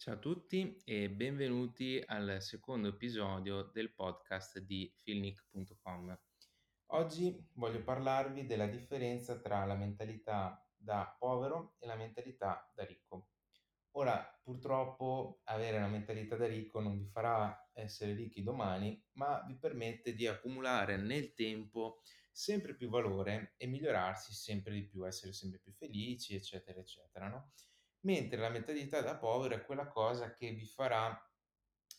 Ciao a tutti e benvenuti al secondo episodio del podcast di Filnic.com. Oggi voglio parlarvi della differenza tra la mentalità da povero e la mentalità da ricco. Ora, purtroppo, avere una mentalità da ricco non vi farà essere ricchi domani, ma vi permette di accumulare nel tempo sempre più valore e migliorarsi sempre di più, essere sempre più felici, eccetera, eccetera, no? Mentre la mentalità da povero è quella cosa che vi farà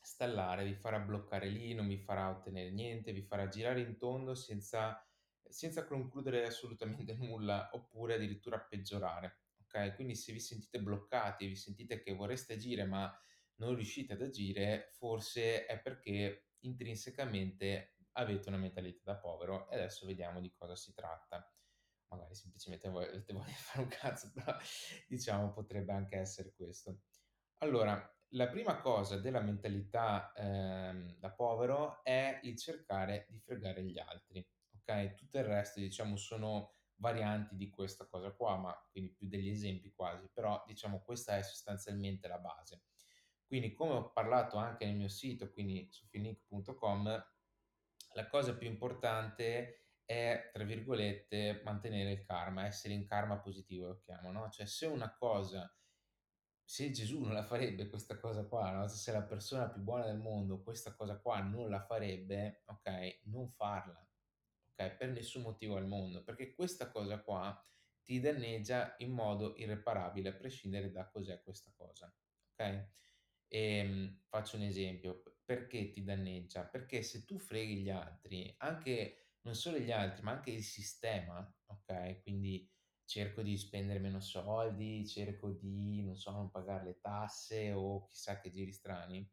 stallare, vi farà bloccare lì, non vi farà ottenere niente, vi farà girare in tondo senza, senza concludere assolutamente nulla, oppure addirittura peggiorare. Ok? Quindi se vi sentite bloccati, vi sentite che vorreste agire ma non riuscite ad agire, forse è perché intrinsecamente avete una mentalità da povero e adesso vediamo di cosa si tratta magari semplicemente volete voglia di fare un cazzo, però diciamo potrebbe anche essere questo. Allora, la prima cosa della mentalità, ehm, da povero è il cercare di fregare gli altri, okay, tutto il resto diciamo sono varianti di questa cosa qua, ma quindi più degli esempi quasi, però diciamo questa è sostanzialmente la base. Quindi come ho parlato anche nel mio sito, quindi su finnic.com, la cosa più importante è, tra virgolette, mantenere il karma, essere in karma positivo lo chiamo, no, cioè se una cosa se Gesù non la farebbe questa cosa qua, no, se la persona più buona del mondo questa cosa qua non la farebbe, okay, non farla, okay, per nessun motivo al mondo, perché questa cosa qua ti danneggia in modo irreparabile a prescindere da cos'è questa cosa, okay? Ehm, faccio un esempio, perché ti danneggia? Perché se tu freghi gli altri, anche non solo gli altri, ma anche il sistema, okay, quindi cerco di spendere meno soldi, cerco di, non so, non pagare le tasse o chissà che giri strani,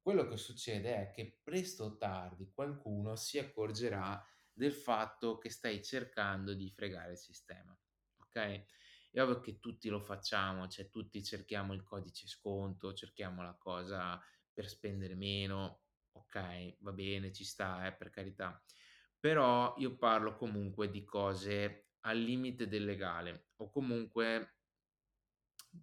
quello che succede è che presto o tardi qualcuno si accorgerà del fatto che stai cercando di fregare il sistema, okay? È ovvio che tutti lo facciamo, cioè tutti cerchiamo il codice sconto, cerchiamo la cosa per spendere meno, okay, va bene, ci sta, eh, per carità. Però io parlo comunque di cose al limite del legale o comunque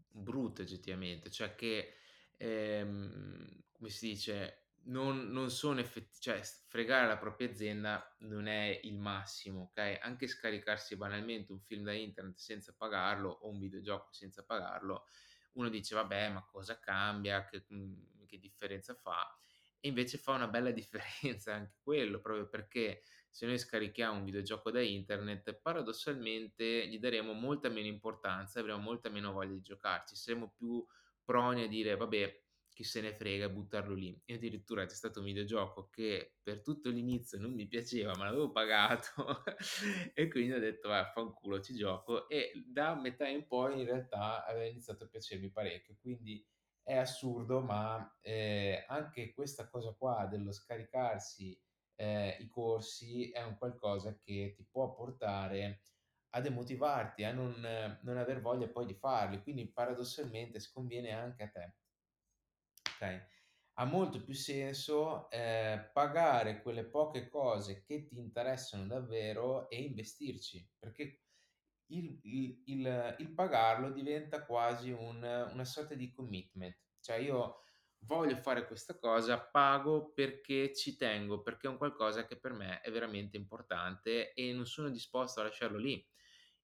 brutte oggettivamente, cioè che, ehm, come si dice, non non sono effetti cioè fregare la propria azienda non è il massimo, okay, anche scaricarsi banalmente un film da internet senza pagarlo o un videogioco senza pagarlo, uno dice: "Vabbè, ma cosa cambia? Che mhmm, che differenza fa?" E invece fa una bella differenza anche quello, proprio perché se noi scarichiamo un videogioco da internet, paradossalmente gli daremo molta meno importanza, avremo molta meno voglia di giocarci, saremo più proni a dire: "Vabbè, chi se ne frega", buttarlo lì. E addirittura c'è stato un videogioco che per tutto l'inizio non mi piaceva, ma l'avevo pagato e quindi ho detto: "Vaffanculo, ci gioco", e da metà in poi in realtà aveva iniziato a piacermi parecchio. Quindi è assurdo, ma, ehm, anche questa cosa qua dello scaricarsi ehm, i corsi è un qualcosa che ti può portare a demotivarti, a non non aver voglia poi di farli, quindi paradossalmente sconviene anche a te, okay? Ha molto più senso, ehm, pagare quelle poche cose che ti interessano davvero e investirci, perché il il il il pagarlo diventa quasi un una sorta di commitment. Cioè io voglio fare questa cosa, pago perché ci tengo, perché è un qualcosa che per me è veramente importante e non sono disposto a lasciarlo lì.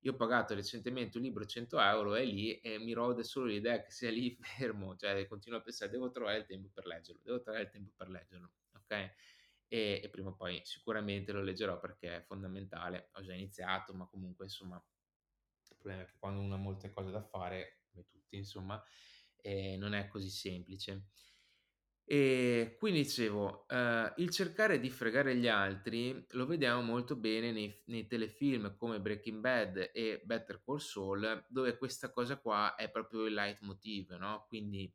Io ho pagato recentemente un libro 100 € è lì e mi rode solo l'idea che sia lì fermo, cioè continuo a pensare: "Devo trovare il tempo per leggerlo, devo trovare il tempo per leggerlo", okay? E e prima o poi sicuramente lo leggerò perché è fondamentale. Ho già iniziato, ma comunque insomma il problema è che quando uno ha molte cose da fare, come tutti insomma, ehm, non è così semplice. Ehm, quindi dicevo, ehm, il cercare di fregare gli altri lo vediamo molto bene nei nei telefilm come Breaking Bad e Better Call Saul, dove questa cosa qua è proprio il leitmotiv, no, quindi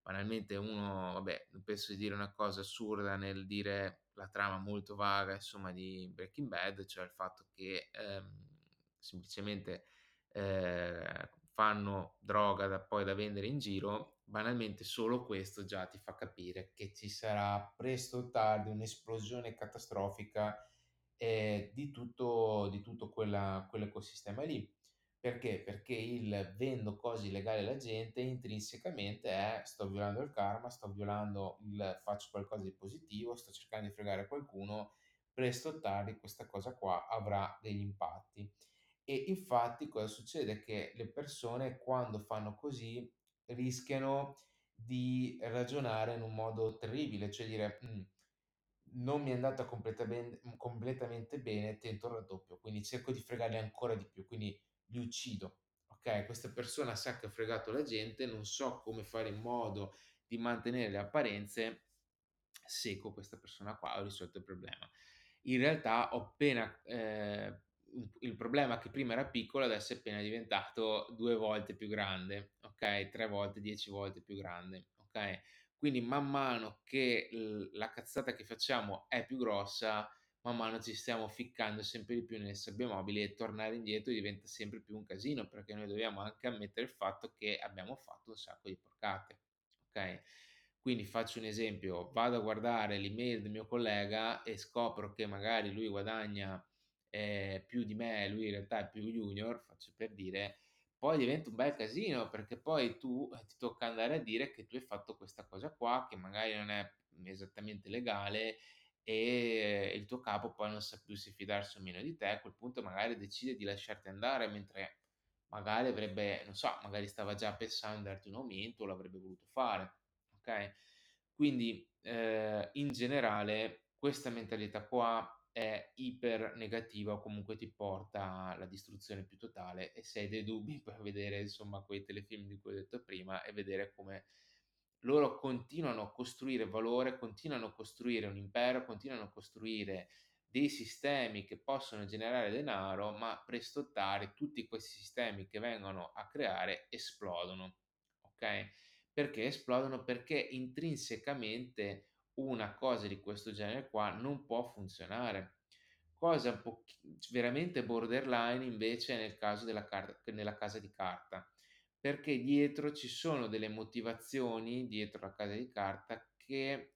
banalmente uno vabbè, non penso di dire una cosa assurda nel dire la trama molto vaga, insomma, di Breaking Bad, cioè il fatto che, ehm, semplicemente, ehm, fanno droga da poi da vendere in giro, banalmente solo questo già ti fa capire che ci sarà presto o tardi un'esplosione catastrofica, ehm, di tutto di tutto quella quell'ecosistema lì. Perché? Perché il vendo cose illegali alla gente intrinsecamente è sto violando il karma, sto violando il faccio qualcosa di positivo, sto cercando di fregare qualcuno, presto o tardi questa cosa qua avrà degli impatti. E infatti cosa succede? Che le persone quando fanno così rischiano di ragionare in un modo terribile, cioè dire: "Mh, non mi è andata completamen completamente bene, tento il raddoppio, quindi cerco di fregarli ancora di più, quindi li uccido." Okay, questa persona sa che ha fregato la gente, non so come fare in modo di mantenere le apparenze, secco questa persona qua, ho risolto il problema. In realtà ho appena ehm, il problema che prima era piccolo adesso è appena diventato 2 volte più grande, okay, 3 volte, 10 volte più grande, okay? Quindi man mano che la cazzata che facciamo è più grossa, man mano ci stiamo ficcando sempre di più nelle sabbie mobili e tornare indietro diventa sempre più un casino, perché noi dobbiamo anche ammettere il fatto che abbiamo fatto un sacco di porcate, okay? Quindi faccio un esempio, vado a guardare l'email del mio collega e scopro che magari lui guadagna, ehm, più di me, lui in realtà è più junior, faccio per dire, poi diventa un bel casino, perché poi tu, eh, ti tocca andare a dire che tu hai fatto questa cosa qua, che magari non è, esattamente legale e il tuo capo poi non sa più se fidarsi o meno di te, a quel punto magari decide di lasciarti andare, mentre magari avrebbe non so, magari stava già pensando di darti un aumento o l'avrebbe voluto fare, okay? Quindi, ehm, in generale questa mentalità qua è iper negativa o comunque ti porta alla distruzione più totale e se hai dei dubbi puoi vedere insomma quei telefilm di cui ho detto prima e vedere come loro continuano a costruire valore, continuano a costruire un impero, continuano a costruire dei sistemi che possono generare denaro, ma presto o tardi tutti questi sistemi che vengono a creare esplodono, okay? Perché esplodono? Perché intrinsecamente una cosa di questo genere qua non può funzionare. Cosa un pochi veramente borderline invece nel caso della car casa di carta, perché dietro ci sono delle motivazioni, dietro la casa di carta, che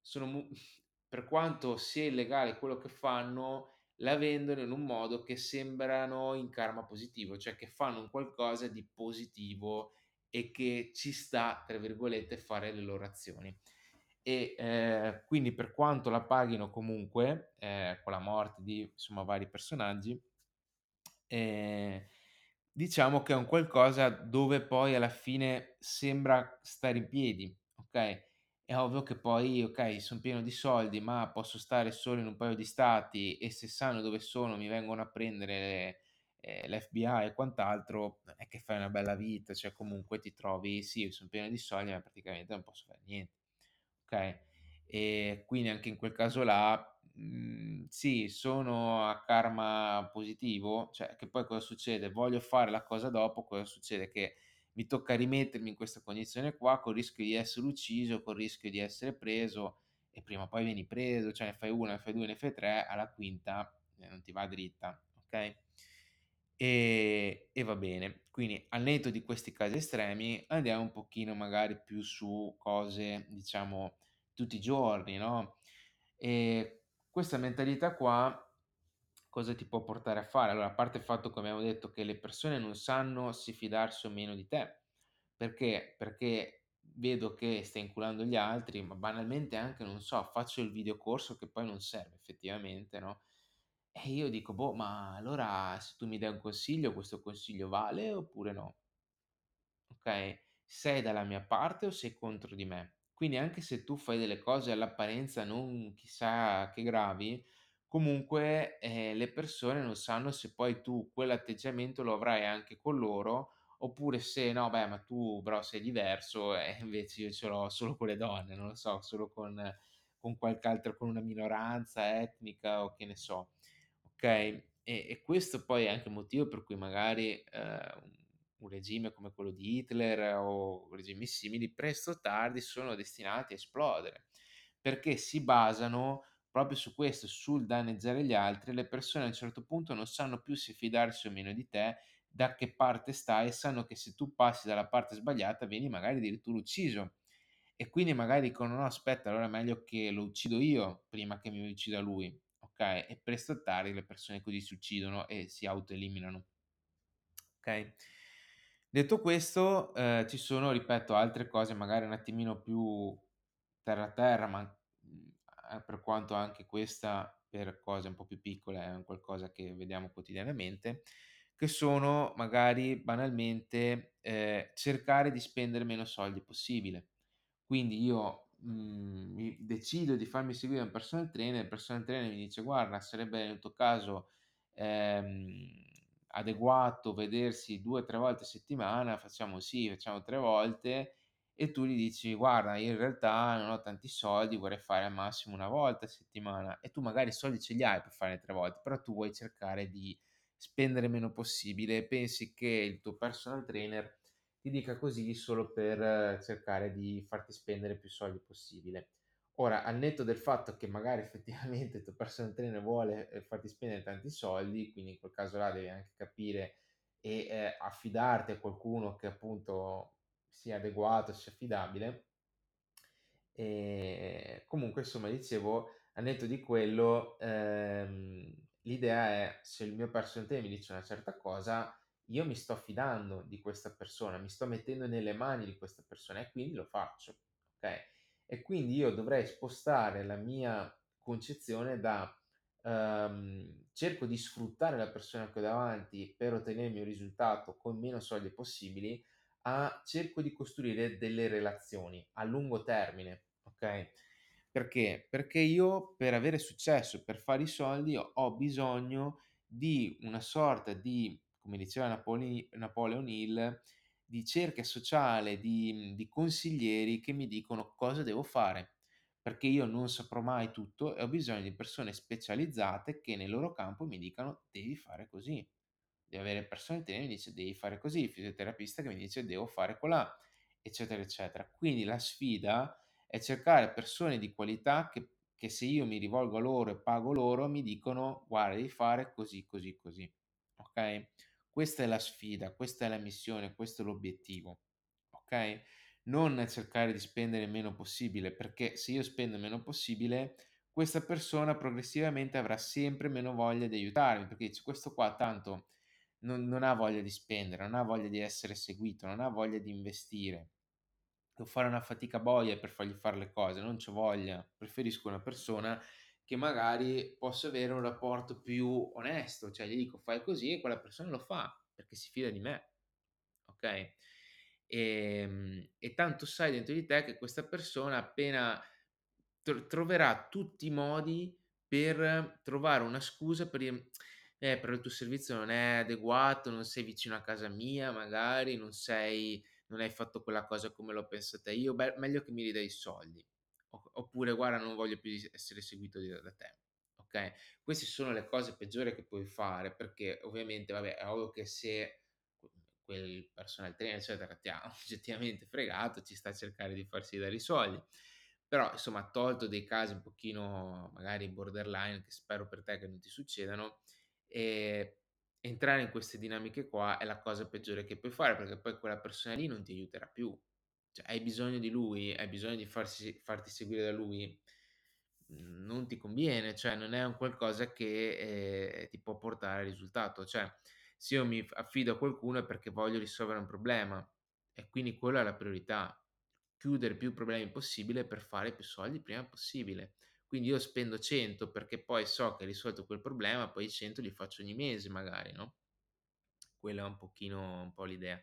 sono per quanto sia illegale quello che fanno, la vendono in un modo che sembrano in karma positivo, cioè che fanno un qualcosa di positivo e che ci sta, tra virgolette, fare le loro azioni. E, ehm, quindi per quanto la paghino comunque, ehm, con la morte di, insomma, vari personaggi, ehm, diciamo che è un qualcosa dove poi alla fine sembra stare in piedi, okay? È ovvio che poi, okay, son pieno di soldi, ma posso stare solo in un paio di stati e se sanno dove sono mi vengono a prendere, ehm, l'FBI e quant'altro, è che fai una bella vita, cioè comunque ti trovi sì, son pieno di soldi, ma praticamente non posso fare niente, okay? E quindi anche in quel caso là, mhmm, sì, sono a karma positivo, cioè che poi cosa succede? Voglio fare la cosa dopo, cosa succede? Che mi tocca rimettermi in questa condizione qua, col rischio di essere ucciso, col rischio di essere preso e prima o poi vieni preso, cioè ne fai 1, ne fai 2, ne fai 3, alla quinta, ehm, non ti va dritta, okay? Ehm, e va bene. Quindi al netto di questi casi estremi, andiamo un pochino magari più su cose, diciamo, tutti i giorni, no, ehm, questa mentalità qua cosa ti può portare a fare? Allora, a parte il fatto, come abbiamo detto, che le persone non sanno se fidarsi o meno di te. Perché? Perché vedo che stai inculando gli altri, ma banalmente anche, non so, faccio il videocorso che poi non serve effettivamente, no, e io dico: "Boh, ma allora se tu mi dai un consiglio, questo consiglio vale oppure no?" Okay? Sei dalla mia parte o sei contro di me? Quindi anche se tu fai delle cose all'apparenza non chissà che gravi, comunque, ehm, le persone non sanno se poi tu quell'atteggiamento lo avrai anche con loro, oppure se: "No, beh, ma tu però sei diverso e invece io ce l'ho solo con le donne", non lo so, solo con con qualche altro con una minoranza etnica o che ne so, okay? E e questo poi è anche il motivo per cui magari, un un regime come quello di Hitler o regimi simili, presto o tardi sono destinati a esplodere, perché si basano proprio su questo, sul danneggiare gli altri. Le persone a un certo punto non sanno più se fidarsi o meno di te, da che parte stai e sanno che se tu passi dalla parte sbagliata vieni magari addirittura ucciso. E quindi magari dicono: "No, aspetta, allora è meglio che lo uccido io prima che mi uccida lui", okay, e presto o le persone così si uccidono e si autoeliminano. Okay. Detto questo, ehm, ci sono, ripeto, altre cose magari un attimino più terra terra, ma, mhmm, a per quanto anche questa per cose un po' più piccole è qualcosa che vediamo quotidianamente, che sono magari banalmente, ehm, cercare di spendere meno soldi possibile. Quindi io, mhmm, mi decido di farmi seguire un personal trainer, il personal trainer mi dice: "Guarda, sarebbe nel tuo caso, ehm, adeguato vedersi 2, 3 volte a settimana, facciamo sì, facciamo 3 volte", e tu gli dici: "Guarda, io in realtà non ho tanti soldi, vorrei fare al massimo 1 volta a settimana", e tu magari i soldi ce li hai per fare 3 volte, però tu vuoi cercare di spendere meno possibile pensi che il tuo personal trainer ti dica così solo per eh, cercare di farti spendere più soldi possibile. Ora, al netto del fatto che magari effettivamente il tuo personal trainer vuole, ehm, farti spendere tanti soldi, quindi in quel caso là devi anche capire e, ehm, affidarti a qualcuno che appunto sia adeguato, sia affidabile. Ehm, comunque insomma dicevo, al netto di quello, ehm, l'idea è: se il mio personal trainer mi dice una certa cosa, io mi sto fidando di questa persona, mi sto mettendo nelle mani di questa persona e quindi lo faccio, okay? E quindi io dovrei spostare la mia concezione da, ehm, cerco di sfruttare la persona che ho davanti per ottenermi un risultato con meno soldi possibili, a cerco di costruire delle relazioni a lungo termine, okay? Perché? Perché io per avere successo, per fare i soldi ho bisogno di una sorta di, come diceva Napoleon Hill, di cerchia sociale, di di consiglieri che mi dicono cosa devo fare, perché io non saprò mai tutto e ho bisogno di persone specializzate che nel loro campo mi dicano: "Devi fare così". Devi avere trainer che mi dice: "Devi fare così", il fisioterapista che mi dice: "Devo fare colà", eccetera, eccetera. Quindi la sfida è cercare persone di qualità che che se io mi rivolgo a loro e pago loro, mi dicono: "Guarda, devi fare così, così, così". Okay? Questa è la sfida, questa è la missione, questo è l'obiettivo, okay? Non cercare di spendere meno possibile, perché se io spendo meno possibile, questa persona progressivamente avrà sempre meno voglia di aiutarmi, perché dice: "Questo qua tanto non non ha voglia di spendere, non ha voglia di essere seguito, non ha voglia di investire. Devo fare una fatica boia per fargli fare le cose, non c'ho voglia. Preferisco una persona che magari posso avere un rapporto più onesto, cioè gli dico: "Fai così" e quella persona lo fa, perché si fida di me, okay? Ehm, e tanto sai dentro di te che questa persona appena tr troverà tutti i modi per trovare una scusa per dire: "Eh, però il tuo servizio non è adeguato, non sei vicino a casa mia magari, non sei non hai fatto quella cosa come l'ho pensata io, beh, meglio che mi ridai i soldi." Oppure: "Guarda, non voglio più essere seguito da te." Okay? Queste sono le cose peggiori che puoi fare, perché ovviamente, vabbè, è ovvio che se que quel personal trainer, eccetera, ti ha oggettivamente fregato, ci sta a cercare di farsi dare i soldi. Però, insomma, tolto dei casi un pochino magari borderline, che spero per te che non ti succedano, ehm, entrare in queste dinamiche qua è la cosa peggiore che puoi fare, perché poi quella persona lì non ti aiuterà più. Cioè, hai bisogno di lui, hai bisogno di farsi farti seguire da lui, non ti conviene, cioè non è un qualcosa che, ehm, ti può portare al risultato. Cioè, se io mi affido a qualcuno è perché voglio risolvere un problema e quindi quella è la priorità. Chiudere più problemi possibile per fare più soldi prima possibile. Quindi io spendo 100 perché poi so che hai risolto quel problema, poi i 100 li faccio ogni mese magari, no? Quella è un pochino un po' l'idea.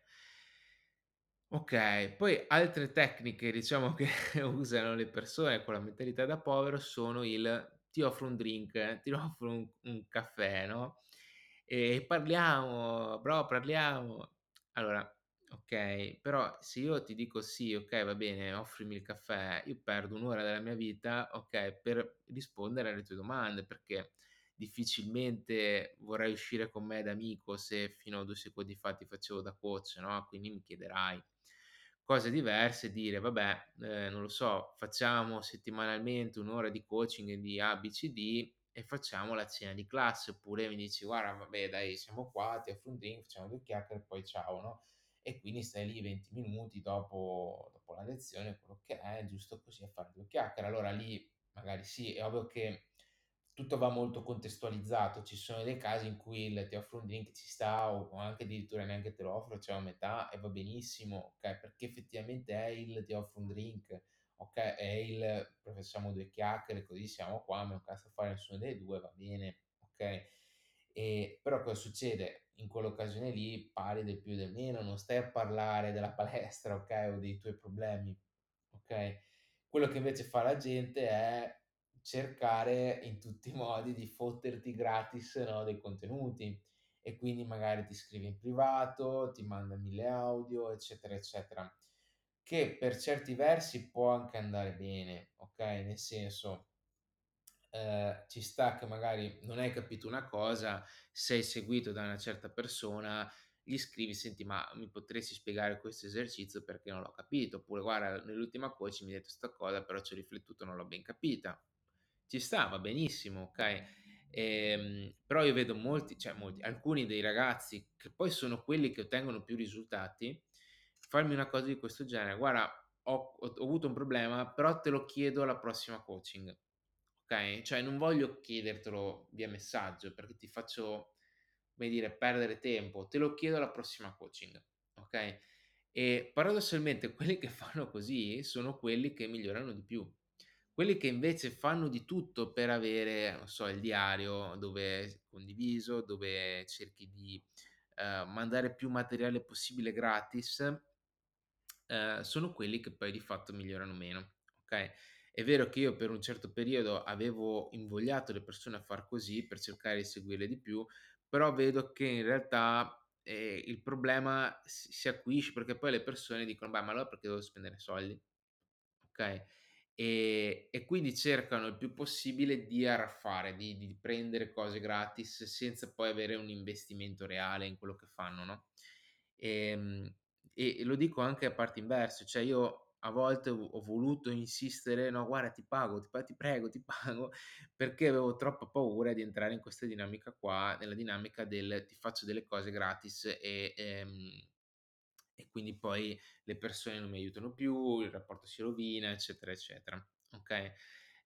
Okay, poi altre tecniche diciamo che usano le persone con la mentalità da povero sono il: ti offro un drink, ti offro un un caffè, no, e parliamo, bro parliamo. Allora, okay, però se io ti dico: "Sì, okay, va bene, offrimi il caffè", io perdo 1 ora della mia vita, okay, per rispondere alle tue domande, perché difficilmente vorrai uscire con me da amico se fino a 2 secondi fa ti facevo da coach, no, quindi mi chiederai cose diverse dire: "Vabbè, ehm, non lo so, facciamo settimanalmente 1 ora di coaching di A, B, C, D e facciamo la cena di classe." Oppure mi dici: "Guarda, vabbè dai, siamo qua, ti offro un drink, facciamo 2 chiacchiere e poi ciao." No, e quindi stai lì 20 minuti dopo dopo la lezione, quello che è, giusto così a fare 2 chiacchiere. Allora lì magari sì, è ovvio che tutto va molto contestualizzato. Ci sono dei casi in cui il ti offro un drink ci sta o anche addirittura neanche te lo offro, l'ho a metà e va benissimo, okay, perché effettivamente è il ti offro un drink, okay, è il facciamo 2 chiacchiere così siamo qua, non cazzo fare nessuno dei 2, va bene, okay. Ehm, però cosa succede? In quell'occasione lì parli del più e del meno, non stai a parlare della palestra, okay, o dei tuoi problemi, okay. Quello che invece fa la gente è cercare in tutti i modi di fotterti gratis, no, dei contenuti e quindi magari ti scrive in privato, ti manda 1000 audio, eccetera, eccetera. Che per certi versi può anche andare bene, okay, nel senso, ehm, ci sta che magari non hai capito una cosa, sei seguito da una certa persona, gli scrivi: "Senti, ma mi potresti spiegare questo esercizio perché non l'ho capito?" Oppure: "Guarda, nell'ultima coach mi hai detto 'sta cosa, però ci ho riflettuto, non l'ho ben capita." Ci sta, va benissimo, okay. Ehm, però io vedo molti cioè molti, alcuni dei ragazzi che poi sono quelli che ottengono più risultati, farmi una cosa di questo genere: "Guarda, ho ho avuto un problema, però te lo chiedo alla prossima coaching." Okay? Cioè non voglio chiedertelo via messaggio perché ti faccio, come dire, perdere tempo, te lo chiedo alla prossima coaching, okay? E paradossalmente quelli che fanno così sono quelli che migliorano di più. Quelli che invece fanno di tutto per avere, non so, il diario dove condiviso, dove cerchi di, ehm, mandare più materiale possibile gratis, ehm, sono quelli che poi di fatto migliorano meno, okay? È vero che io per un certo periodo avevo invogliato le persone a far così, per cercare di seguirle di più, però vedo che in realtà, ehm, il problema si si acuisce perché poi le persone dicono: "Beh, ma allora perché devo spendere soldi?" Okay? Ehm, e quindi cercano il più possibile di arraffare, di di prendere cose gratis senza poi avere un investimento reale in quello che fanno, no, ehm, e e lo dico anche a parti inverse, cioè io a volte ho voluto insistere: "No guarda ti pago, ti ti prego, ti pago", perché avevo troppa paura di entrare in questa dinamica qua, nella dinamica del: ti faccio delle cose gratis e, ehm e quindi poi le persone non mi aiutano più, il rapporto si rovina, eccetera, eccetera, okay?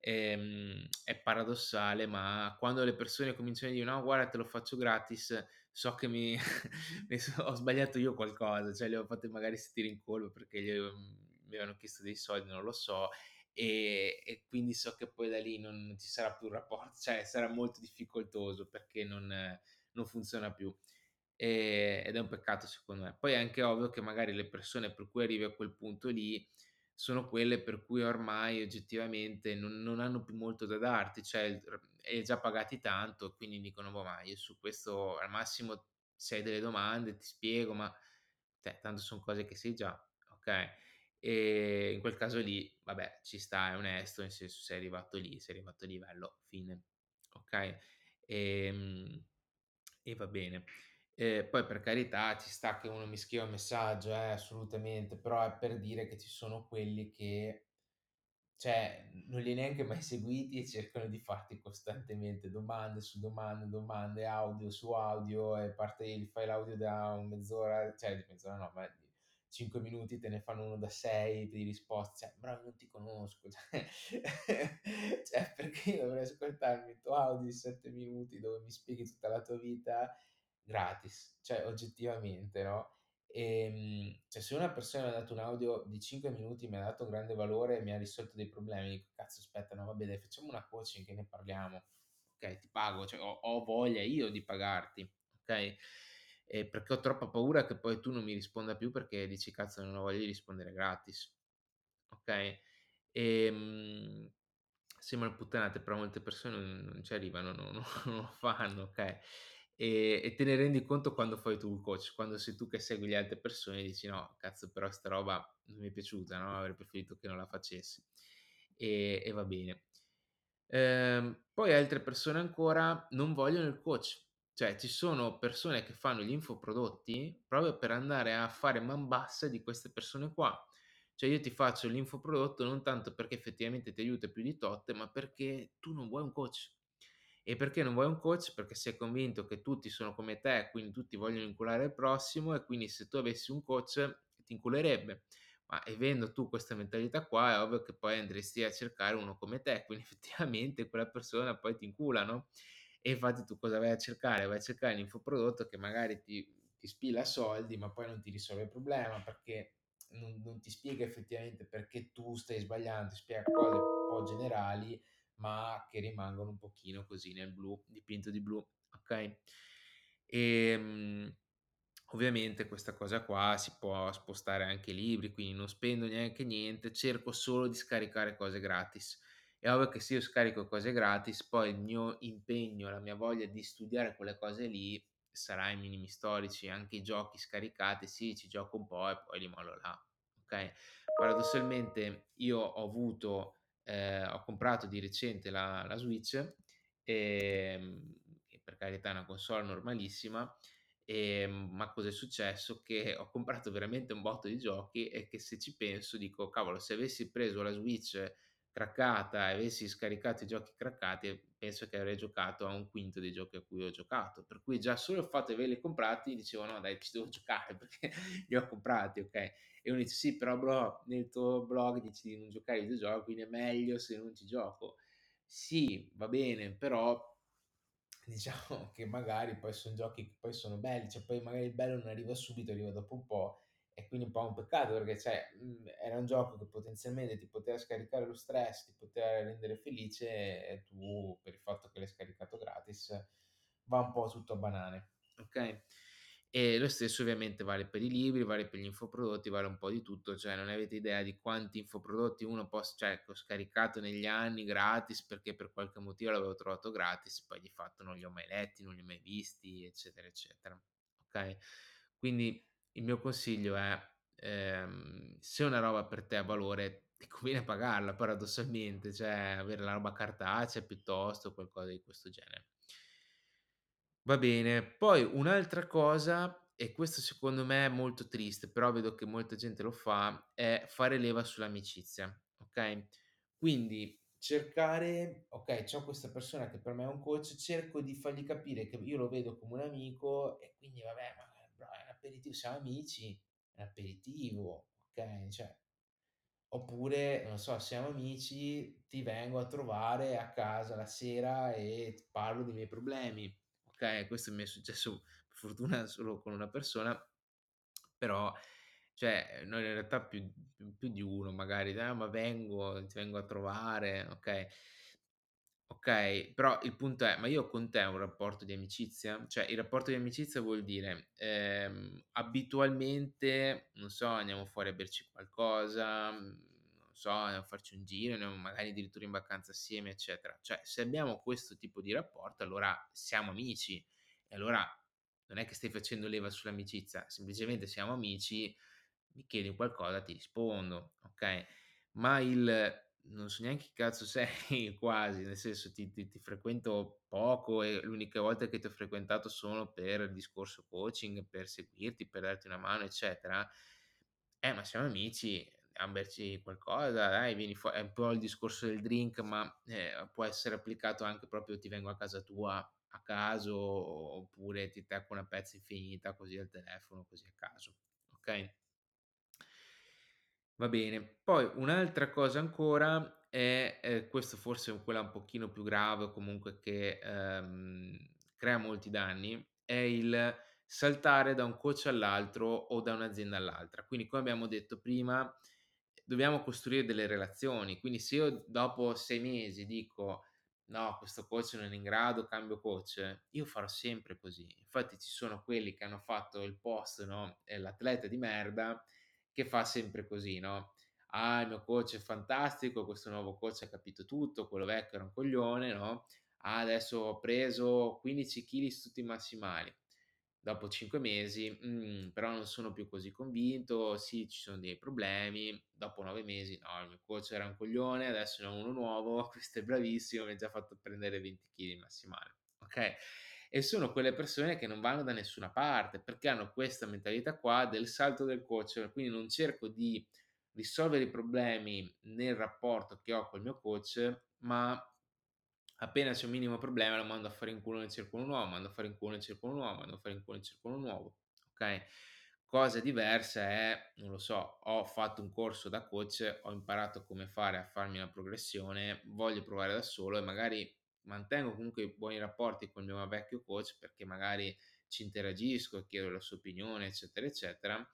Ehm, è paradossale, ma quando le persone cominciano a dire: "No, guarda te lo faccio gratis", so che mi ho sbagliato io qualcosa, cioè le ho fatte magari sentire in colpa perché gli mi avevano chiesto dei soldi, non lo so, e e quindi so che poi da lì non ci sarà più rapport cioè sarà molto difficoltoso perché non non funziona più. Ehm, ed è un peccato secondo me. Poi è anche ovvio che magari le persone per cui arrivi a quel punto lì, sono quelle per cui ormai oggettivamente non non hanno più molto da darti, cioè e già pagati tanto, quindi dicono: "Boh, ma io su questo al massimo se hai delle domande ti spiego, ma cioè tanto son cose che sai già", okay? E in quel caso lì, vabbè, ci sta, è onesto, nel senso sei arrivato lì, sei arrivato a livello, fine, okay? Ehm, e va bene. Ehm, poi per carità ci sta che uno mi scriva un messaggio, eh, assolutamente, però è per dire che ci sono quelli che cioè, non li hai neanche mai seguiti e cercano di farti costantemente domande su domande, domande, audio su audio e parte gli fai l'audio da un mezz'ora cioè di mezz'ora no, ma di 5 minuti te ne fanno uno da 6 di risposte, cioè: "Bro, non ti conosco, cioè cioè perché dovrei ascoltarmi il tuo audio di 7 minuti dove mi spieghi tutta la tua vita gratis?" Cioè oggettivamente, no? Ehm, cioè se una persona mi ha dato un audio di 5 minuti, mi ha dato un grande valore e mi ha risolto dei problemi, dico: "Cazzo aspetta, no vabbè dai facciamo una coaching che ne parliamo." Okay, ti pago, cioè ho ho voglia io di pagarti, okay, ehm, perché ho troppa paura che poi tu non mi risponda più perché dici: "Cazzo non ho voglia di rispondere gratis." Okay? Ehm, sembrano puttanate, però molte persone non non ci arrivano, no no non lo fanno, okay? E e te ne rendi conto quando fai tu il coach, quando sei tu che segui le altre persone e dici: "No, cazzo però sta roba non mi è piaciuta, no, avrei preferito che non la facessi." E e va bene. Ehm, poi altre persone ancora non vogliono il coach, cioè ci sono persone che fanno gli infoprodotti proprio per andare a fare man bassa di queste persone qua. Cioè io ti faccio l'infoprodotto non tanto perché effettivamente ti aiuta più di tot, ma perché tu non vuoi un coach. E perché non vuoi un coach? Perché sei convinto che tutti sono come te, quindi tutti vogliono inculare il prossimo e quindi se tu avessi un coach ti inculerebbe. Ma avendo tu questa mentalità qua, è ovvio che poi andresti a cercare uno come te, quindi effettivamente quella persona poi ti incula, no, e infatti tu cosa vai a cercare? Vai a cercare l'infoprodotto che magari ti ti spila soldi, ma poi non ti risolve il problema perché non non ti spiega effettivamente perché tu stai sbagliando, ti spiega cose un po' generali, ma che rimangono un pochino così nel blu, dipinto di blu, okay? Ehm, ovviamente questa cosa qua si può spostare anche ai libri, quindi non spendo neanche niente, cerco solo di scaricare cose gratis. È ovvio che se io scarico cose gratis, poi il mio impegno, la mia voglia di studiare quelle cose lì sarà ai minimi storici. Anche i giochi scaricati, sì, ci gioco un po' e poi li mollo là, okay? Paradossalmente io ho avuto ehm, ho comprato di recente la la Switch, ehm, che per carità è una console normalissima, ehm, ma cosa è successo? Che ho comprato veramente un botto di giochi e che se ci penso dico: "Cavolo, se avessi preso la Switch craccata e avessi scaricato i giochi craccati, penso che avrei giocato a un quinto dei giochi a cui ho giocato." Per cui già solo il fatto di averli comprati dicevo: "No dai, ci devo giocare perché li ho comprati", okay? E uno dice: "Sì, però bro, nel tuo blog dici di non giocare ai videogiochi, quindi è meglio se non ci gioco." Sì, va bene, però diciamo che magari poi son giochi che poi sono belli, cioè poi magari il bello non arriva subito, arriva dopo un po' e quindi un po' un peccato perché cioè, mhmm, era un gioco che potenzialmente ti poteva scaricare lo stress, ti poteva rendere felice e tu per il fatto che l'hai scaricato gratis va un po' tutto a banane, okay? E lo stesso ovviamente vale per i libri, vale per gli infoprodotti, vale un po' di tutto, cioè non avete idea di quanti infoprodotti uno pos cioè ho scaricato negli anni gratis perché per qualche motivo l'avevo trovato gratis, poi di fatto non li ho mai letti, non li ho mai visti, eccetera, eccetera. Okay? Quindi il mio consiglio è, ehm, se una roba per te ha valore, ti conviene pagarla paradossalmente, cioè avere la roba cartacea piuttosto, qualcosa di questo genere. Va bene. Poi un'altra cosa, e questo secondo me è molto triste, però vedo che molta gente lo fa, è fare leva sull'amicizia, okay, quindi cercare okay, c'ho questa persona che per me è un coach, cerco di fargli capire che io lo vedo come un amico e quindi vabbè, ma aperitivo, siamo amici, è un aperitivo, okay, cioè Oppure, non so, siamo amici, ti vengo a trovare a casa la sera e parlo dei miei problemi, okay, questo mi è successo per fortuna solo con una persona, però cioè noi in realtà più più di uno magari: "Ah, ma vengo, ti vengo a trovare", okay. Okay, però il punto è: ma io con te ho un rapporto di amicizia? Cioè, il rapporto di amicizia vuol dire, ehm, abitualmente, non so, andiamo fuori a berci qualcosa, mhmm, non so, andiamo a farci un giro, andiamo magari addirittura in vacanza assieme, eccetera. Cioè, se abbiamo questo tipo di rapporto, allora siamo amici e allora non è che stai facendo leva sull'amicizia, semplicemente siamo amici, mi chiedi qualcosa, ti rispondo, okay? Ma il non so neanche chi cazzo sei quasi, nel senso ti ti ti frequento poco e l'unica volta che ti ho frequentato sono per il discorso coaching, per seguirti, per darti una mano, eccetera. Eh, ma siamo amici, andiamo a berci qualcosa, dai, vieni fuo è un po' il discorso del drink, ma, ehm, può essere applicato anche proprio ti vengo a casa tua a caso, oppure ti tacco una pezza infinita così al telefono, così a caso, okay? Va bene. Poi un'altra cosa ancora è, ehm, questo forse è quella un pochino più grave comunque che, ehm, crea molti danni, è il saltare da un coach all'altro o da un'azienda all'altra. Quindi come abbiamo detto prima, dobbiamo costruire delle relazioni, quindi se io dopo 6 mesi dico: "No, questo coach non è in grado, cambio coach", io farò sempre così. Infatti ci sono quelli che hanno fatto il post, no, l'atleta di merda che fa sempre così, no: "Ah, il mio coach è fantastico, questo nuovo coach ha capito tutto, quello vecchio era un coglione", no: "Ah, adesso ho preso 15 chili su tutti i massimali". Dopo 5 mesi: "Mhmm, però non sono più così convinto, sì, ci sono dei problemi". Dopo 9 mesi: "No, il mio coach era un coglione, adesso ne ho uno nuovo, questo è bravissimo, mi ha già fatto prendere 20 chili massimali". Okay? E sono quelle persone che non vanno da nessuna parte, perché hanno questa mentalità qua del salto del coach, quindi non cerco di risolvere i problemi nel rapporto che ho col mio coach, ma appena c'è un minimo problema lo mando a fare in culo, ne cerco uno nuovo, mando a fare in culo, ne cerco uno nuovo, mando a fare in culo, ne cerco uno nuovo, okay? Cosa diversa è, non lo so, ho fatto un corso da coach, ho imparato come fare a farmi una progressione, voglio provare da solo e magari mantengo comunque buoni rapporti col mio vecchio coach perché magari ci interagisco, chiedo la sua opinione, eccetera, eccetera,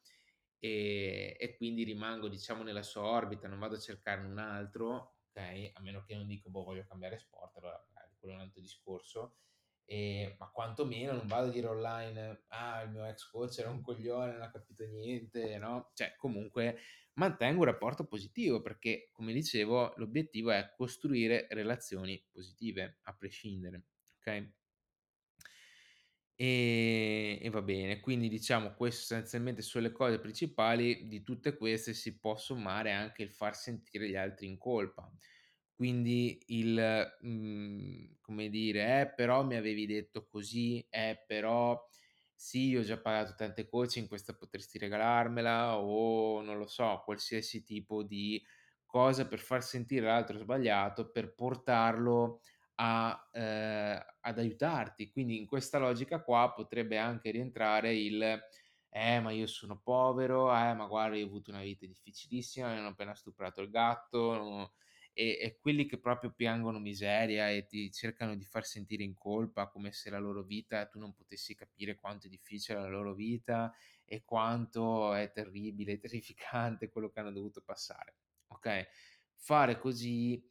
e e quindi rimango diciamo nella sua orbita, non vado a cercarne un altro, okay, a meno che non dico: "Boh, voglio cambiare sport", allora magari quello è un altro discorso. Ehm, ma quantomeno non vado a dire online: "Ah, il mio ex coach era un coglione, non ha capito niente", no, cioè comunque mantengo un rapporto positivo perché, come dicevo, l'obiettivo è costruire relazioni positive a prescindere, okay? Ehm, e va bene, quindi diciamo queste sostanzialmente sono le cose principali, di tutte queste si può sommare anche il far sentire gli altri in colpa. Quindi il, mhmm, come dire: "Eh, però mi avevi detto così, eh, però sì, ho già pagato tante coaching, questa potresti regalarmela", o non lo so, qualsiasi tipo di cosa per far sentire l'altro sbagliato, per portarlo a ehm, ad aiutarti. Quindi in questa logica qua potrebbe anche rientrare il: "Eh, ma io sono povero, eh, ma guarda io ho avuto una vita difficilissima, mi hanno appena stuprato il gatto", no e e quelli che proprio piangono miseria e ti cercano di far sentire in colpa, come se la loro vita tu non potessi capire quanto è difficile la loro vita e quanto è terribile, terrificante quello che hanno dovuto passare, okay? Fare così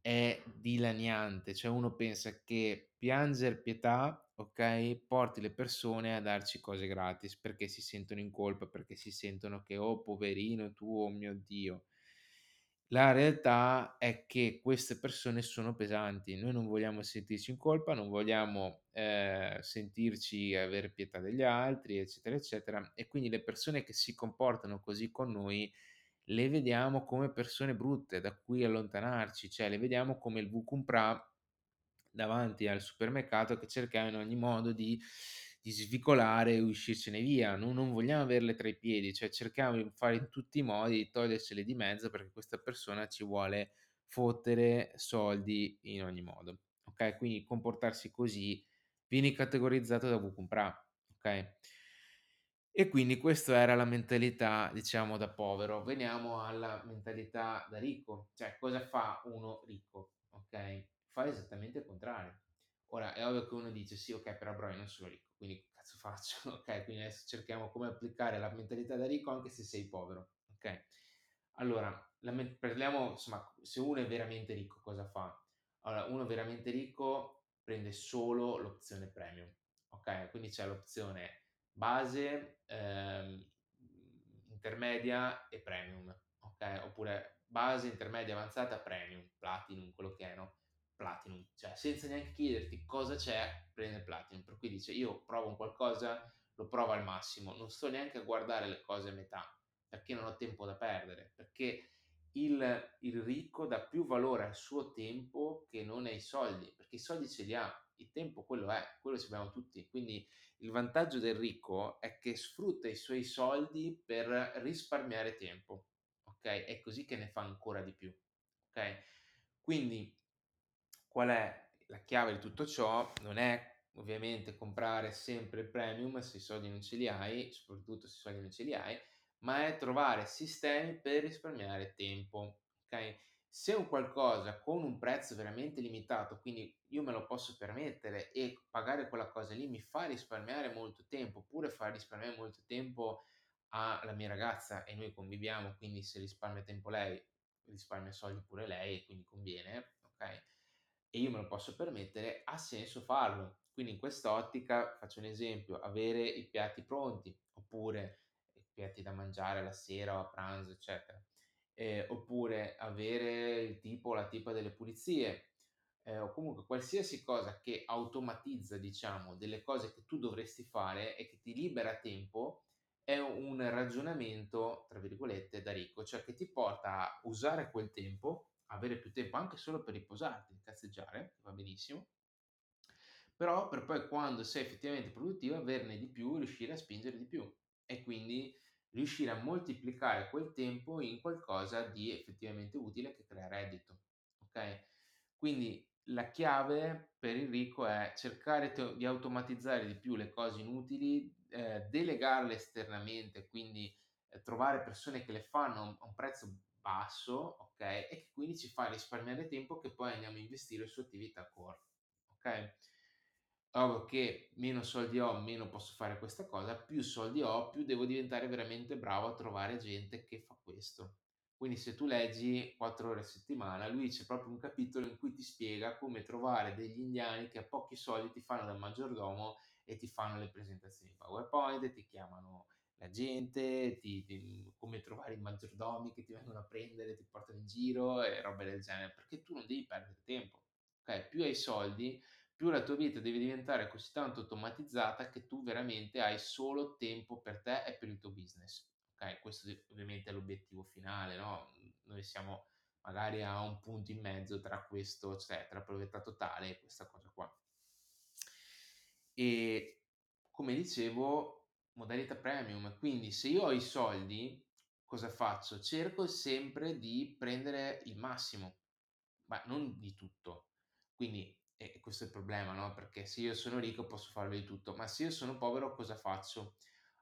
è dilaniante, cioè uno pensa che pianger pietà, okay, porti le persone a darci cose gratis, perché si sentono in colpa, perché si sentono che: "Oh poverino tu, oh mio Dio". La realtà è che queste persone sono pesanti, noi non vogliamo sentirci in colpa, non vogliamo, ehm, sentirci avere pietà degli altri, eccetera, eccetera, e quindi le persone che si comportano così con noi le vediamo come persone brutte da cui allontanarci, cioè le vediamo come il Vucumprà davanti al supermercato che cercava in ogni modo di di svicolare e uscircene via. No non vogliamo averle tra i piedi, cioè cerchiamo di fare in tutti i modi di togliercele di mezzo perché questa persona ci vuole fottere soldi in ogni modo, okay, quindi comportarsi così vieni categorizzato da Vucumprà, okay? E quindi questa era la mentalità, diciamo, da povero. Veniamo alla mentalità da ricco, cioè cosa fa uno ricco, okay, fa esattamente il contrario. Ora è ovvio che uno dice: "Sì, okay, però bro io non sono ricco, quindi cazzo faccio?" Okay, quindi adesso cerchiamo come applicare la mentalità da ricco anche se sei povero, okay. Allora, men parliamo insomma, se uno è veramente ricco cosa fa? Allora, uno veramente ricco prende solo l'opzione premium, okay, quindi c'è l'opzione base, ehm, intermedia e premium, okay, oppure base, intermedia, avanzata, premium, platinum, quello che è, no, platinum, cioè senza neanche chiederti cosa c'è, prende il platinum, per cui dice: "Io provo un qualcosa, lo provo al massimo, non sto neanche a guardare le cose a metà, perché non ho tempo da perdere", perché il il ricco dà più valore al suo tempo che non ai soldi, perché i soldi ce li ha, il tempo quello è, quello ce l'abbiamo tutti. Quindi il vantaggio del ricco è che sfrutta i suoi soldi per risparmiare tempo, okay, è così che ne fa ancora di più, okay. Quindi qual è la chiave di tutto ciò? Non è ovviamente comprare sempre il premium se i soldi non ce li hai, soprattutto se i soldi non ce li hai, ma è trovare sistemi per risparmiare tempo, okay. Se un qualcosa con un prezzo veramente limitato, quindi io me lo posso permettere e pagare quella cosa lì mi fa risparmiare molto tempo, oppure fa risparmiare molto tempo alla mia ragazza e noi conviviamo, quindi se risparmia tempo lei, risparmia soldi pure lei e quindi conviene, okay, e io me lo posso permettere, ha senso farlo. Quindi in quest'ottica, faccio un esempio, avere i piatti pronti, oppure i piatti da mangiare la sera o a pranzo, eccetera, ehm, oppure avere il tipo la tipa delle pulizie, ehm, o comunque qualsiasi cosa che automatizza, diciamo, delle cose che tu dovresti fare e che ti libera tempo, è un ragionamento, tra virgolette, "da ricco", cioè che ti porta a usare quel tempo, avere più tempo anche solo per riposarti, cazzeggiare, va benissimo però per poi quando sei effettivamente produttivo averne di più, riuscire a spingere di più e quindi riuscire a moltiplicare quel tempo in qualcosa di effettivamente utile che crea reddito, okay? Quindi la chiave per il ricco è cercare di automatizzare di più le cose inutili, eh, delegarle esternamente, quindi eh, trovare persone che le fanno a un prezzo basso, ok? E che quindi ci fa risparmiare tempo che poi andiamo a investire su attività core, ok? Ovvio che meno soldi ho, meno posso fare questa cosa, più soldi ho, più devo diventare veramente bravo a trovare gente che fa questo. Quindi se tu leggi 4 ore a settimana, lui c'è proprio un capitolo in cui ti spiega come trovare degli indiani che a pochi soldi ti fanno da maggiordomo e ti fanno le presentazioni PowerPoint, ti chiamano la gente, ti, ti, come trovare i maggiordomi che ti vengono a prendere, ti portano in giro e robe del genere, perché tu non devi perdere tempo. Okay? Più hai soldi, più la tua vita deve diventare così tanto automatizzata che tu veramente hai solo tempo per te e per il tuo business. Okay? Questo ovviamente è l'obiettivo finale, no? Noi siamo magari a un punto in mezzo tra questo, cioè tra proprietà totale e questa cosa qua. E come dicevo, modalità premium, quindi se io ho i soldi, cosa faccio? Cerco sempre di prendere il massimo, ma non di tutto. Quindi e questo è il problema, no? Perché se io sono ricco posso farlo di tutto, ma se io sono povero cosa faccio?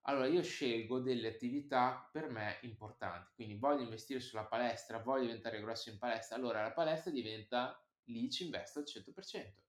Allora io scelgo delle attività per me importanti, quindi voglio investire sulla palestra, voglio diventare grosso in palestra, allora la palestra diventa lì ci investo al 100%.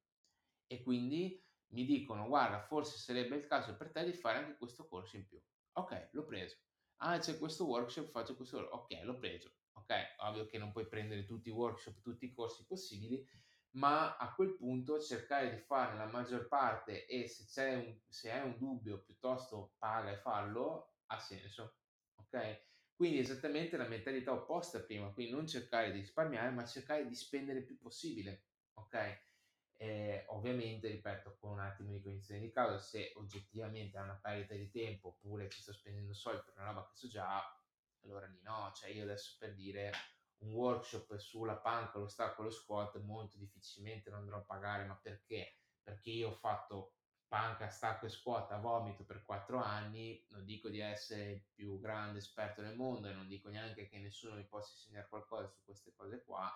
E quindi mi dicono guarda forse sarebbe il caso per te di fare anche questo corso in più. Ok, l'ho preso. Ah, c'è questo workshop, faccio questo. Ok, l'ho preso. Ok, ovvio che non puoi prendere tutti i workshop, tutti i corsi possibili, ma a quel punto cercare di farne la maggior parte e se, c'è un, se hai un dubbio piuttosto paga e fallo, ha senso. Ok? Quindi esattamente la mentalità opposta prima, quindi non cercare di risparmiare, ma cercare di spendere il più possibile. Ok? Eh, ovviamente, ripeto, con un attimo di cognizione di causa, se oggettivamente è una perdita di tempo oppure ci sto spendendo soldi per una roba che so già, allora lì no, cioè io adesso per dire un workshop sulla panca, lo stacco, lo squat, molto difficilmente lo andrò a pagare, ma perché? Perché io ho fatto panca, stacco e squat a vomito per quattro anni, non dico di essere il più grande esperto nel mondo e non dico neanche che nessuno mi possa insegnare qualcosa su queste cose qua,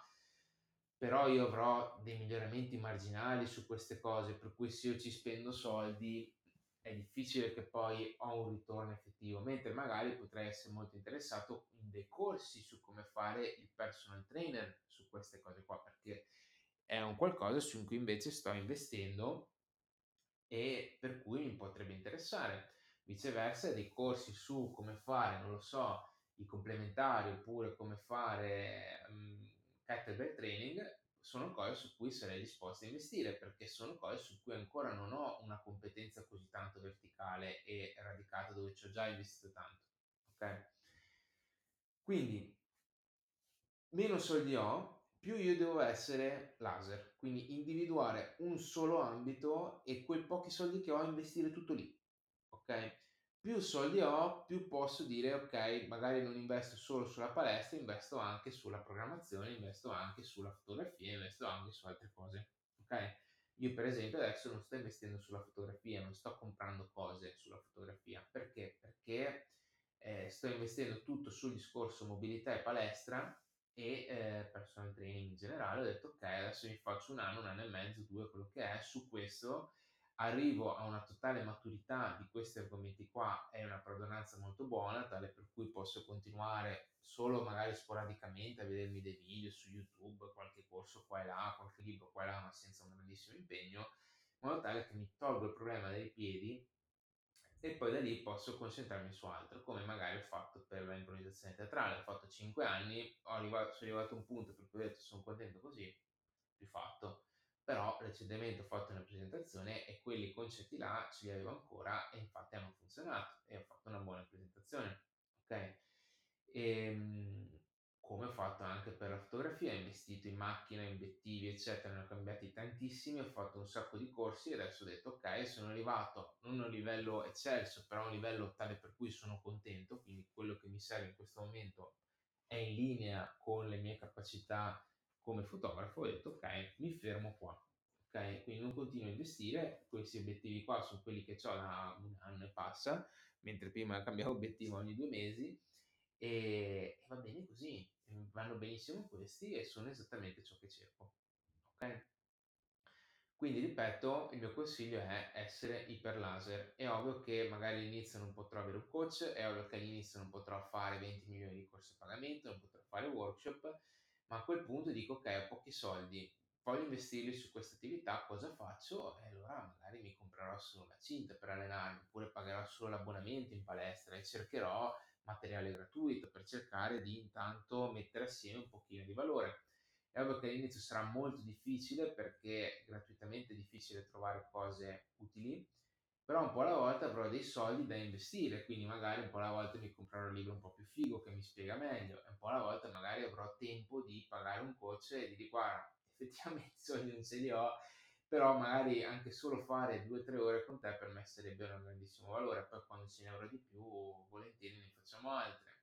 però io avrò dei miglioramenti marginali su queste cose, per cui se io ci spendo soldi è difficile che poi ho un ritorno effettivo, mentre magari potrei essere molto interessato in dei corsi su come fare il personal trainer su queste cose qua, perché è un qualcosa su cui invece sto investendo e per cui mi potrebbe interessare. Viceversa, dei corsi su come fare, non lo so, i complementari oppure come fare um, kettlebell training sono cose su cui sarei disposto a investire perché sono cose su cui ancora non ho una competenza così tanto verticale e radicata dove ci ho già investito tanto. Ok? Quindi meno soldi ho, più io devo essere laser, quindi individuare un solo ambito e quei pochi soldi che ho investire tutto lì. Ok? Più soldi ho, più posso dire ok, magari non investo solo sulla palestra, investo anche sulla programmazione, investo anche sulla fotografia, investo anche su altre cose. Ok? Io per esempio adesso non sto investendo sulla fotografia, non sto comprando cose sulla fotografia. Perché? Perché eh, sto investendo tutto sul discorso mobilità e palestra e eh, personal training in generale. Ho detto ok, adesso mi faccio un anno, un anno e mezzo, due, quello che è, su questo arrivo a una totale maturità di questi argomenti qua è una perdonanza molto buona, tale per cui posso continuare solo magari sporadicamente a vedermi dei video su YouTube, qualche corso qua e là, qualche libro qua e là, ma senza un grandissimo impegno, in modo tale che mi tolgo il problema dei piedi e poi da lì posso concentrarmi su altro, come magari ho fatto per l'improvvisazione teatrale, ho fatto 5 anni, arrivato, sono arrivato a un punto per cui ho detto sono contento così, più fatto però recentemente ho fatto una presentazione e quelli concetti là ce li avevo ancora e infatti hanno funzionato e ho fatto una buona presentazione, ok? E, ehm, come ho fatto anche per la fotografia, ho investito in macchina, in obiettivi, eccetera, ne ho cambiati tantissimi, ho fatto un sacco di corsi e adesso ho detto ok, sono arrivato non a un livello eccelso, però a un livello tale per cui sono contento, quindi quello che mi serve in questo momento è in linea con le mie capacità come fotografo ho detto ok, mi fermo qua. Ok, quindi non continuo a investire, questi obiettivi qua sono quelli che ho da un anno e passa, mentre prima cambiavo obiettivo ogni due mesi e, e va bene così, vanno benissimo questi e sono esattamente ciò che cerco. Ok? Quindi ripeto, il mio consiglio è essere iper laser. È ovvio che magari all'inizio non potrò avere un coach, è ovvio che all'inizio non potrò fare 20 milioni di corsi a pagamento, non potrò fare workshop, ma a quel punto dico ok, ho pochi soldi, voglio investirli su questa attività, cosa faccio? E allora magari mi comprerò solo la cinta per allenarmi, oppure pagherò solo l'abbonamento in palestra e cercherò materiale gratuito per cercare di intanto mettere assieme un pochino di valore è ovvio che all'inizio sarà molto difficile perché gratuitamente è difficile trovare cose utili, però un po' alla volta avrò dei soldi da investire, quindi magari un po' alla volta mi comprerò un libro un po' più figo che mi spiega meglio, e un po' alla volta magari avrò tempo di pagare un coach e di dire guarda, effettivamente i soldi non ce li ho, però magari anche solo fare due o tre ore con te per me sarebbe un grandissimo valore, poi quando ce ne avrò di più volentieri ne facciamo altre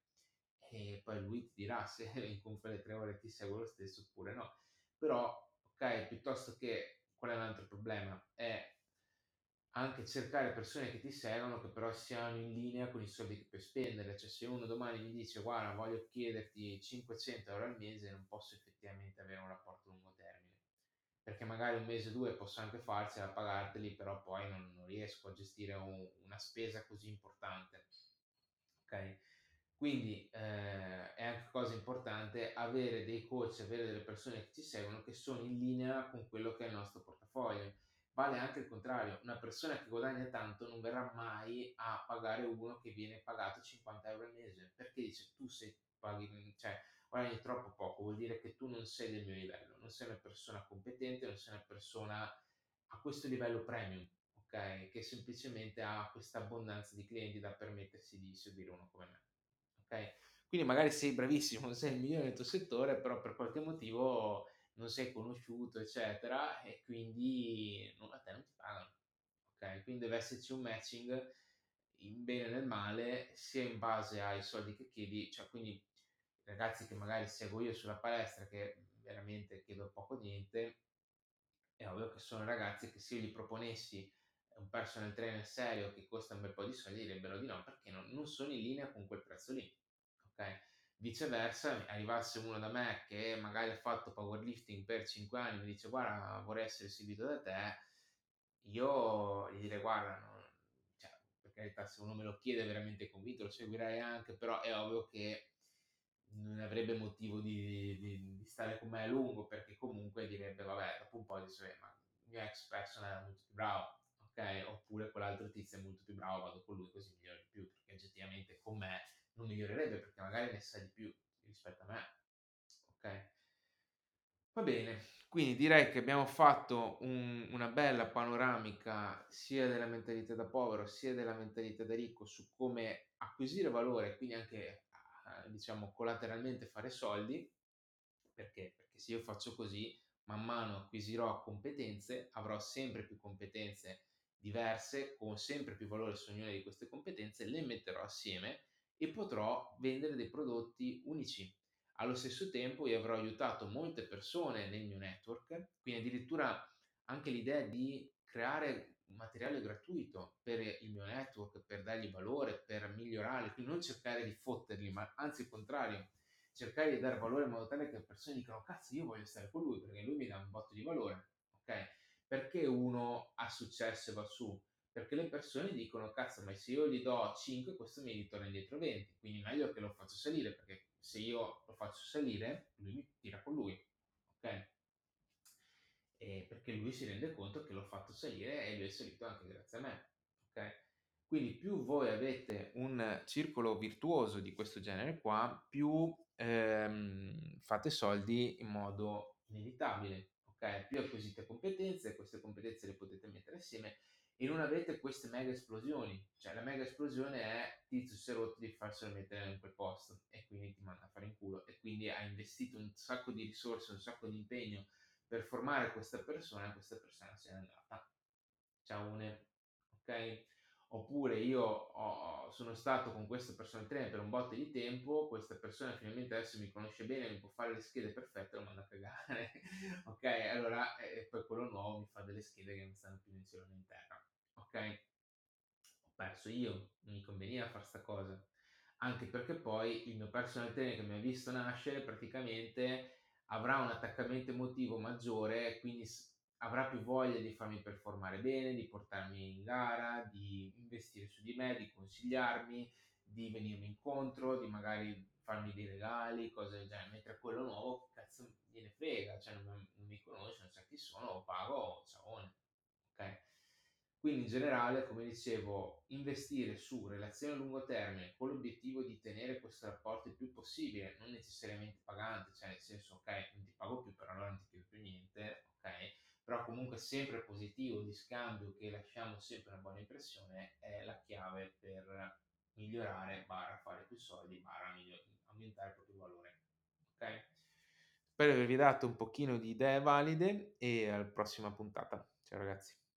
e poi lui ti dirà se in quelle tre ore ti segue lo stesso oppure no. Però, ok, piuttosto che qual è un altro problema? È anche cercare persone che ti seguono che però siano in linea con i soldi che puoi spendere. Cioè, se uno domani mi dice guarda, voglio chiederti 500 euro al mese, non posso effettivamente avere un rapporto a lungo termine. Perché magari un mese o due posso anche farcela, pagarteli, però poi non, non riesco a gestire un, una spesa così importante. Ok? Quindi eh, è anche cosa importante avere dei coach, avere delle persone che ci seguono che sono in linea con quello che è il nostro portafoglio. Vale anche il contrario, una persona che guadagna tanto non verrà mai a pagare uno che viene pagato 50 euro al mese, perché dice tu sei paghi, cioè guadagni troppo poco, vuol dire che tu non sei del mio livello, non sei una persona competente, non sei una persona a questo livello premium, ok? Che semplicemente ha questa abbondanza di clienti da permettersi di seguire uno come me ok? Quindi magari sei bravissimo, sei il migliore nel tuo settore, però per qualche motivo non sei conosciuto, eccetera, e quindi non, a te non ti pagano, ok? Quindi deve esserci un matching in bene e nel male, sia in base ai soldi che chiedi, cioè quindi ragazzi che magari seguo io sulla palestra, che veramente chiedo poco niente, è ovvio che sono ragazzi che se io gli proponessi un personal trainer serio che costa un bel po' di soldi direbbero di no perché non, non sono in linea con quel prezzo lì. Ok? Viceversa, arrivasse uno da me che magari ha fatto powerlifting per 5 anni e mi dice guarda vorrei essere seguito da te, io gli direi guarda, non, cioè, per carità se uno me lo chiede veramente convinto lo seguirei anche, però è ovvio che non avrebbe motivo di, di, di stare con me a lungo perché comunque direbbe vabbè dopo un po' dice ma il mio ex personal era molto più bravo ok? Oppure quell'altro tizio è molto più bravo, vado con lui così migliora di più, perché oggettivamente con me non migliorerebbe perché magari ne sa di più rispetto a me, ok? Va bene, quindi direi che abbiamo fatto un, una bella panoramica sia della mentalità da povero sia della mentalità da ricco su come acquisire valore, quindi anche diciamo collateralmente fare soldi, perché? Perché se io faccio così, man mano acquisirò competenze, avrò sempre più competenze diverse con sempre più valore su ognuna di queste competenze, le metterò assieme e potrò vendere dei prodotti unici. Allo stesso tempo io avrò aiutato molte persone nel mio network, quindi addirittura anche l'idea di creare un materiale gratuito per il mio network, per dargli valore, per migliorarli, quindi non cercare di fotterli, ma anzi il contrario, cercare di dare valore in modo tale che le persone dicano cazzo io voglio stare con lui perché lui mi dà un botto di valore, ok? perché uno ha successo e va su? Perché le persone dicono, cazzo, ma se io gli do 5, questo mi ritorna indietro 20, quindi meglio che lo faccio salire, perché se io lo faccio salire, lui mi tira con lui, ok? E perché lui si rende conto che l'ho fatto salire e lui è salito anche grazie a me, ok? Quindi più voi avete un circolo virtuoso di questo genere qua, più ehm, fate soldi in modo inevitabile, ok? Più acquisite competenze, queste competenze le potete mettere assieme e non avete queste mega esplosioni. Cioè la mega esplosione è tizio si è rotto di farselo mettere in quel posto e quindi ti manda a fare in culo e quindi ha investito un sacco di risorse, un sacco di impegno per formare questa persona e questa persona se n'è andata. Ciao, ok? oppure io ho, sono stato con questa persona in treno per un botto di tempo, questa persona finalmente adesso mi conosce bene, mi può fare le schede perfette, lo mando a cagare, ok? Allora, e poi quello nuovo mi fa delle schede che non stanno più in cielo né in terra, ok? Ho perso io, non mi conveniva fare sta cosa, anche perché poi il mio personal trainer che mi ha visto nascere praticamente avrà un attaccamento emotivo maggiore, quindi avrà più voglia di farmi performare bene, di portarmi in gara, di investire su di me, di consigliarmi, di venirmi incontro, di magari farmi dei regali, cose del genere, mentre quello nuovo, cazzo, gliene frega, cioè non, non mi conosce, non sa chi sono, pago, ciaone, ok? Quindi in generale, come dicevo, investire su relazioni a lungo termine con l'obiettivo di tenere questo rapporto il più possibile, non necessariamente pagante, cioè nel senso, ok, non ti pago più, però allora non ti chiedo più niente, ok? Però comunque sempre positivo, di scambio, che lasciamo sempre una buona impressione, è la chiave per migliorare, barra fare più soldi, barra aumentare il proprio valore, ok? Spero di avervi dato un pochino di idee valide e alla prossima puntata. Ciao ragazzi.